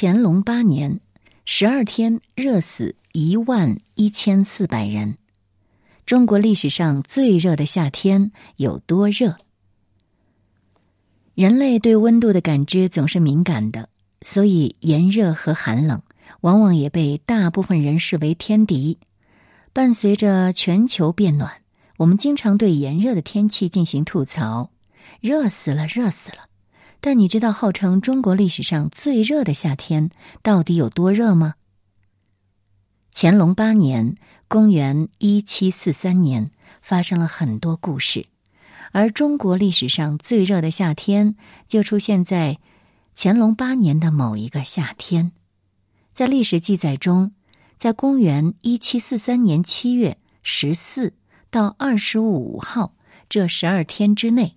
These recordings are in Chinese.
乾隆八年，十二天热死一万一千四百人。中国历史上最热的夏天有多热？人类对温度的感知总是敏感的，所以炎热和寒冷往往也被大部分人视为天敌。伴随着全球变暖，我们经常对炎热的天气进行吐槽：“热死了，热死了。”但你知道号称中国历史上最热的夏天到底有多热吗？乾隆八年（公元一七四三年）发生了很多故事，而中国历史上最热的夏天就出现在乾隆八年的某一个夏天。在历史记载中，在公元一七四三年七月十四到二十五号这十二天之内。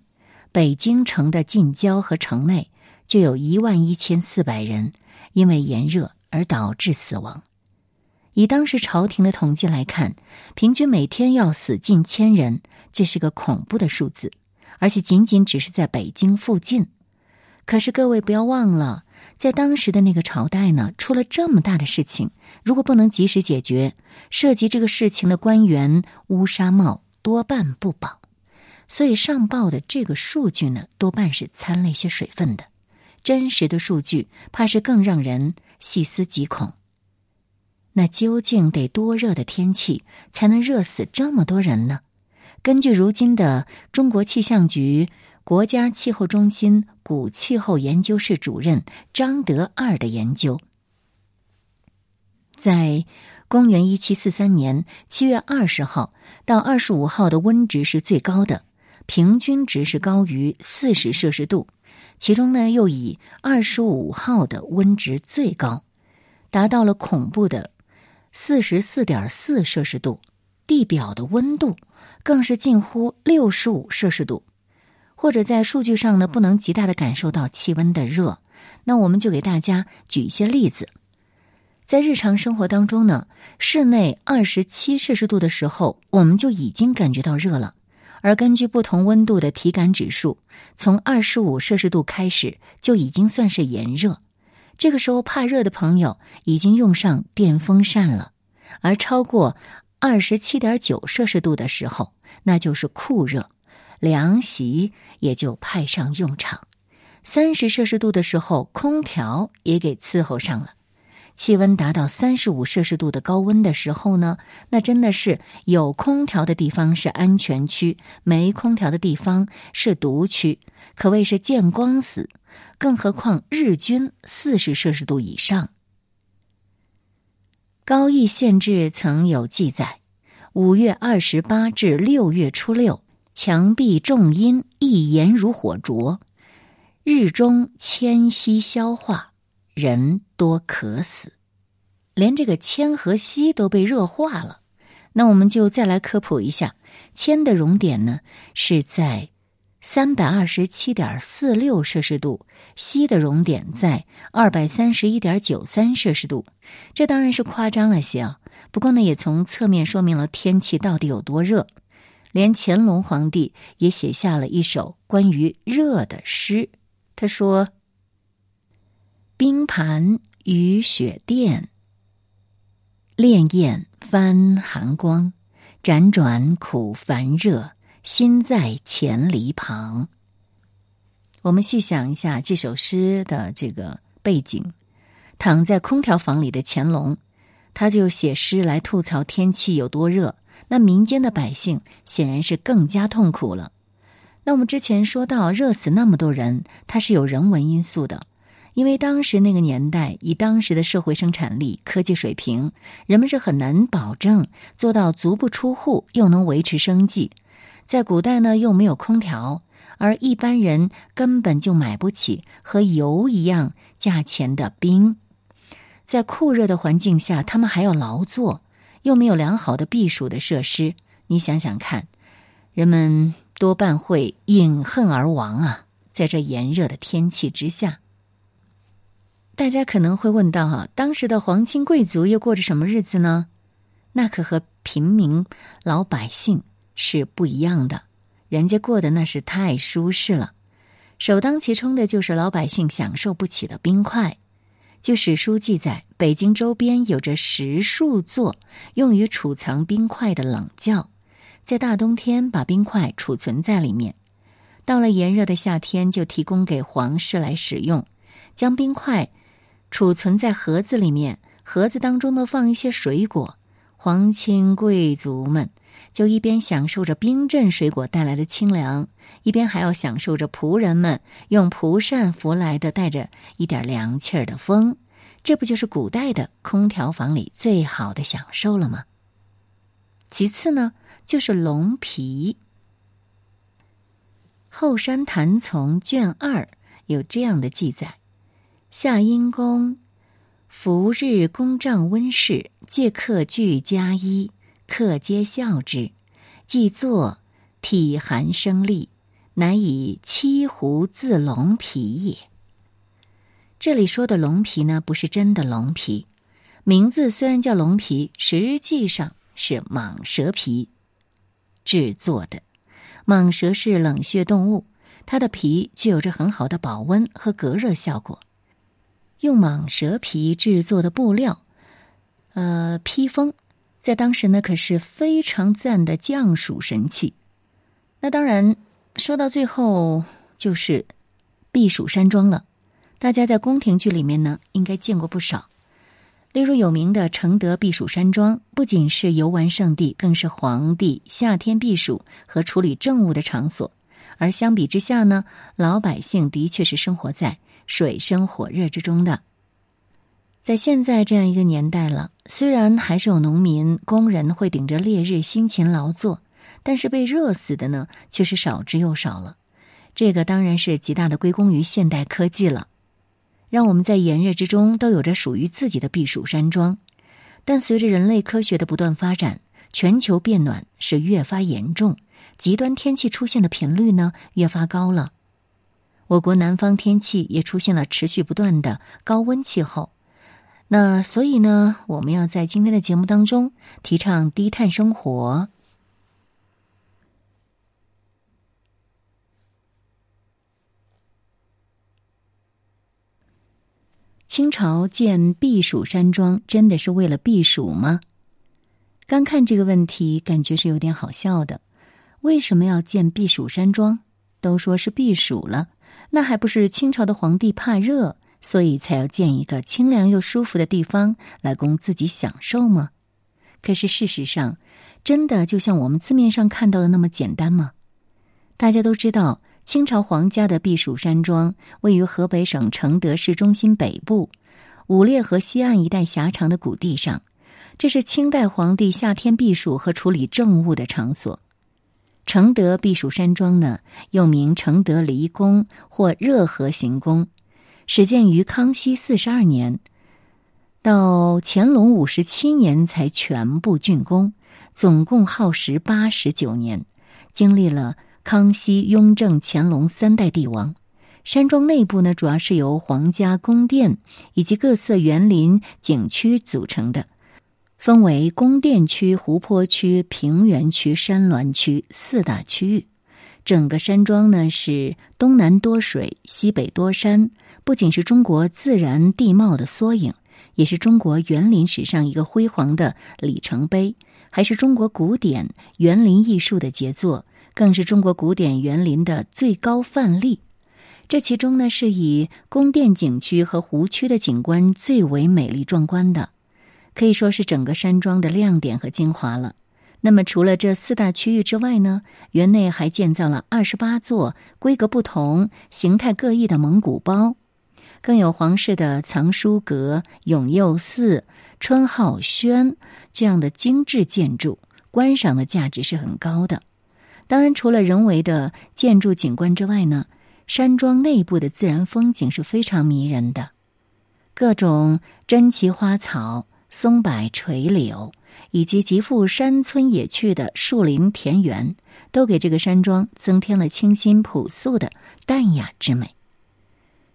北京城的近郊和城内就有一万一千四百人因为炎热而导致死亡。以当时朝廷的统计来看，平均每天要死近千人，这是个恐怖的数字，而且仅仅只是在北京附近。可是各位不要忘了，在当时的那个朝代呢，出了这么大的事情，如果不能及时解决，涉及这个事情的官员乌纱帽多半不保。所以上报的这个数据呢，多半是掺了一些水分的，真实的数据怕是更让人细思极恐。那究竟得多热的天气才能热死这么多人呢？根据如今的中国气象局国家气候中心古气候研究室主任张德二的研究，在公元一七四三年七月二十号到二十五号的温值是最高的。平均值是高于四十摄氏度，其中呢又以二十五号的温值最高，达到了恐怖的四十四点四摄氏度，地表的温度更是近乎六十五摄氏度，或者在数据上呢不能极大的感受到气温的热，那我们就给大家举一些例子，在日常生活当中呢，室内二十七摄氏度的时候，我们就已经感觉到热了。而根据不同温度的体感指数，从二十五摄氏度开始就已经算是炎热。这个时候怕热的朋友已经用上电风扇了，而超过二十七点九摄氏度的时候，那就是酷热，凉席也就派上用场。三十摄氏度的时候，空调也给伺候上了。气温达到三十五摄氏度的高温的时候呢，那真的是有空调的地方是安全区，没空调的地方是毒区，可谓是见光死。更何况日均四十摄氏度以上。高义县志曾有记载：五月二十八至六月初六，墙壁重阴，一炎如火灼，日中迁息消化。人多渴死，连这个铅和锡都被热化了。那我们就再来科普一下，铅的熔点呢是在三百二十七点四六摄氏度，锡的熔点在二百三十一点九三摄氏度。这当然是夸张了些啊，不过呢，也从侧面说明了天气到底有多热。连乾隆皇帝也写下了一首关于热的诗，他说。盘与雪殿，潋滟翻寒光，辗转苦烦热，心在千里旁。我们细想一下这首诗的这个背景：躺在空调房里的乾隆，他就写诗来吐槽天气有多热。那民间的百姓显然是更加痛苦了。那我们之前说到热死那么多人，它是有人文因素的。因为当时那个年代，以当时的社会生产力、科技水平，人们是很难保证做到足不出户又能维持生计。在古代呢，又没有空调，而一般人根本就买不起和油一样价钱的冰。在酷热的环境下，他们还要劳作，又没有良好的避暑的设施。你想想看，人们多半会饮恨而亡啊！在这炎热的天气之下。大家可能会问到哈，当时的皇亲贵族又过着什么日子呢？那可和平民老百姓是不一样的，人家过的那是太舒适了。首当其冲的就是老百姓享受不起的冰块。据史书记载，北京周边有着十数座用于储藏冰块的冷窖，在大冬天把冰块储存在里面，到了炎热的夏天就提供给皇室来使用。将冰块储存在盒子里面，盒子当中呢放一些水果，皇亲贵族们。就一边享受着冰镇水果带来的清凉，一边还要享受着仆人们用蒲扇拂来的带着一点凉气儿的风，这不就是古代的空调房里最好的享受了吗？其次呢，就是龙皮。《后山谭丛》卷二有这样的记载：夏阴公伏日公帐温室，借客具加衣。客皆笑之，既坐，体寒生栗，乃以七壶自龙皮也。这里说的龙皮呢，不是真的龙皮，名字虽然叫龙皮，实际上是蟒蛇皮制作的。蟒蛇是冷血动物，它的皮具有着很好的保温和隔热效果。用蟒蛇皮制作的布料，呃，披风。在当时呢，可是非常赞的降暑神器。那当然，说到最后就是避暑山庄了。大家在宫廷剧里面呢，应该见过不少。例如有名的承德避暑山庄，不仅是游玩胜地，更是皇帝夏天避暑和处理政务的场所。而相比之下呢，老百姓的确是生活在水深火热之中的。在现在这样一个年代了，虽然还是有农民、工人会顶着烈日辛勤劳作，但是被热死的呢却是少之又少了。这个当然是极大的归功于现代科技了，让我们在炎热之中都有着属于自己的避暑山庄。但随着人类科学的不断发展，全球变暖是越发严重，极端天气出现的频率呢越发高了。我国南方天气也出现了持续不断的高温气候。那所以呢，我们要在今天的节目当中提倡低碳生活。清朝建避暑山庄，真的是为了避暑吗？刚看这个问题，感觉是有点好笑的。为什么要建避暑山庄？都说是避暑了，那还不是清朝的皇帝怕热？所以才要建一个清凉又舒服的地方来供自己享受吗？可是事实上，真的就像我们字面上看到的那么简单吗？大家都知道，清朝皇家的避暑山庄位于河北省承德市中心北部五列河西岸一带狭长的谷地上，这是清代皇帝夏天避暑和处理政务的场所。承德避暑山庄呢，又名承德离宫或热河行宫。始建于康熙四十二年，到乾隆五十七年才全部竣工，总共耗时八十九年，经历了康熙、雍正、乾隆三代帝王。山庄内部呢，主要是由皇家宫殿以及各色园林景区组成的，分为宫殿区、湖泊区、平原区、山峦区四大区域。整个山庄呢是东南多水，西北多山。不仅是中国自然地貌的缩影，也是中国园林史上一个辉煌的里程碑，还是中国古典园林艺术的杰作，更是中国古典园林的最高范例。这其中呢，是以宫殿景区和湖区的景观最为美丽壮观的，可以说是整个山庄的亮点和精华了。那么，除了这四大区域之外呢，园内还建造了二十八座规格不同、形态各异的蒙古包。更有皇室的藏书阁、永佑寺、春浩轩这样的精致建筑，观赏的价值是很高的。当然，除了人为的建筑景观之外呢，山庄内部的自然风景是非常迷人的。各种珍奇花草、松柏垂柳，以及极富山村野趣的树林田园，都给这个山庄增添了清新朴素的淡雅之美。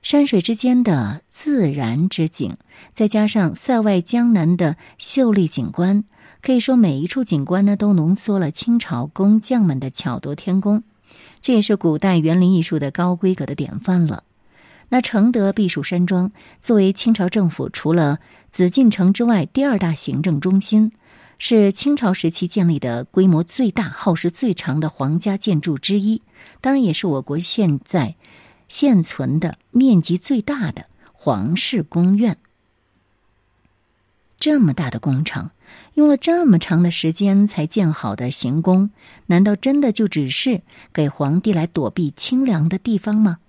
山水之间的自然之景，再加上塞外江南的秀丽景观，可以说每一处景观呢都浓缩了清朝工匠们的巧夺天工。这也是古代园林艺术的高规格的典范了。那承德避暑山庄作为清朝政府除了紫禁城之外第二大行政中心，是清朝时期建立的规模最大、耗时最长的皇家建筑之一，当然也是我国现在现存的面积最大的皇室宫苑。这么大的工程，用了这么长的时间才建好的行宫，难道真的就只是给皇帝来躲避清凉的地方吗？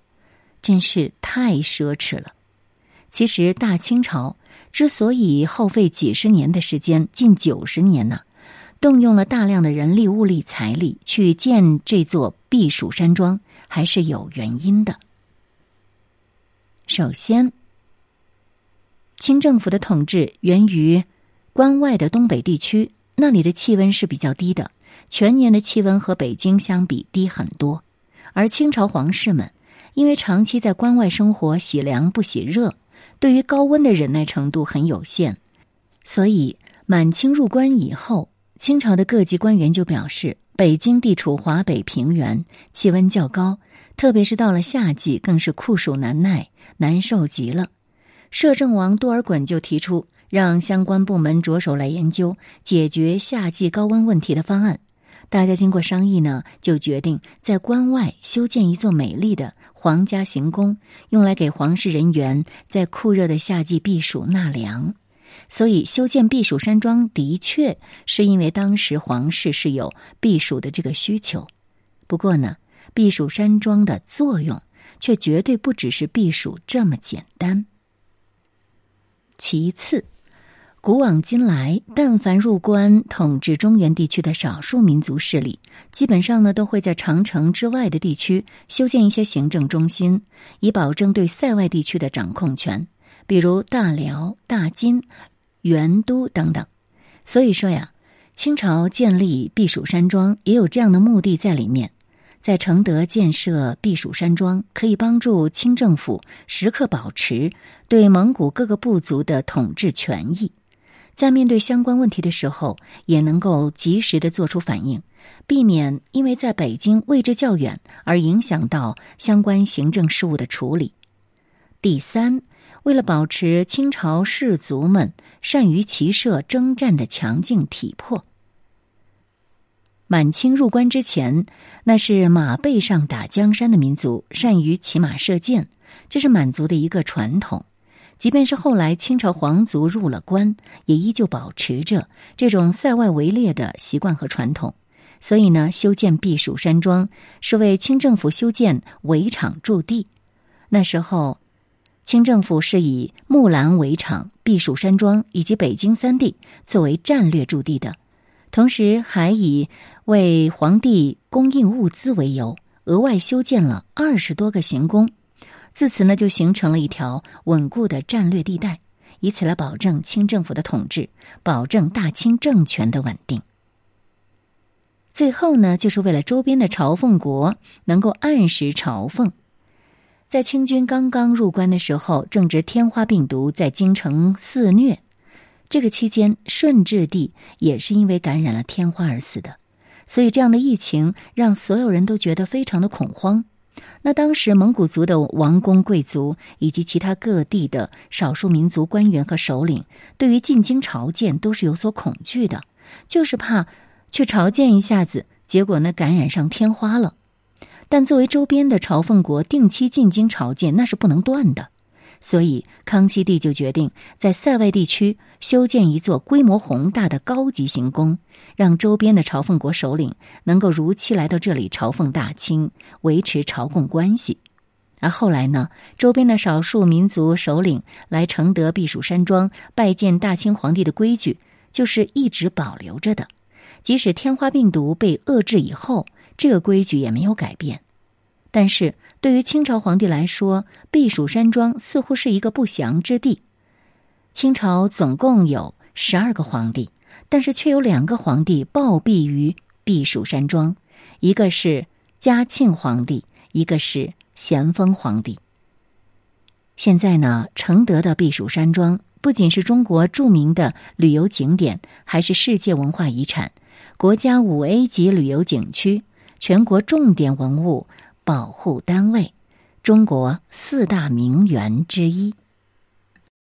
真是太奢侈了。其实大清朝之所以耗费几十年的时间，近九十年呢，动用了大量的人力、物力、财力去建这座避暑山庄，还是有原因的。首先。清政府的统治源于关外的东北地区，那里的气温是比较低的，全年的气温和北京相比低很多。而清朝皇室们因为长期在关外生活，喜凉不喜热，对于高温的忍耐程度很有限，所以满清入关以后，清朝的各级官员就表示，北京地处华北平原，气温较高，特别是到了夏季，更是酷暑难耐，难受极了。摄政王多尔衮就提出，让相关部门着手来研究解决夏季高温问题的方案。大家经过商议呢，就决定在关外修建一座美丽的皇家行宫，用来给皇室人员在酷热的夏季避暑纳凉。所以，修建避暑山庄的确是因为当时皇室是有避暑的这个需求。不过呢，避暑山庄的作用却绝对不只是避暑这么简单。其次，古往今来，但凡入关统治中原地区的少数民族势力，基本上呢都会在长城之外的地区修建一些行政中心，以保证对塞外地区的掌控权，比如大辽、大金、元都等等。所以说呀，清朝建立避暑山庄也有这样的目的在里面。在承德建设避暑山庄，可以帮助清政府时刻保持对蒙古各个部族的统治权益，在面对相关问题的时候，也能够及时的做出反应，避免因为在北京位置较远而影响到相关行政事务的处理。第三，为了保持清朝士族们善于骑射征战的强劲体魄。满清入关之前，那是马背上打江山的民族，善于骑马射箭，这是满族的一个传统。即便是后来清朝皇族入了关，也依旧保持着这种塞外围猎的习惯和传统。所以呢，修建避暑山庄是为清政府修建围场驻地。那时候，清政府是以木兰围场、避暑山庄以及北京三地作为战略驻地的。同时，还以为皇帝供应物资为由，额外修建了二十多个行宫，自此呢，就形成了一条稳固的战略地带，以此来保证清政府的统治，保证大清政权的稳定。最后呢，就是为了周边的朝奉国能够按时朝奉。在清军刚刚入关的时候，正值天花病毒在京城肆虐。这个期间，顺治帝也是因为感染了天花而死的，所以这样的疫情让所有人都觉得非常的恐慌。那当时蒙古族的王公贵族以及其他各地的少数民族官员和首领，对于进京朝见都是有所恐惧的，就是怕去朝见一下子，结果呢感染上天花了。但作为周边的朝奉国，定期进京朝见那是不能断的。所以，康熙帝就决定在塞外地区修建一座规模宏大的高级行宫，让周边的朝奉国首领能够如期来到这里朝奉大清，维持朝贡关系。而后来呢，周边的少数民族首领来承德避暑山庄拜见大清皇帝的规矩，就是一直保留着的。即使天花病毒被遏制以后，这个规矩也没有改变。但是。对于清朝皇帝来说，避暑山庄似乎是一个不祥之地。清朝总共有十二个皇帝，但是却有两个皇帝暴毙于避暑山庄，一个是嘉庆皇帝，一个是咸丰皇帝。现在呢，承德的避暑山庄不仅是中国著名的旅游景点，还是世界文化遗产、国家五 A 级旅游景区、全国重点文物。保护单位，中国四大名园之一。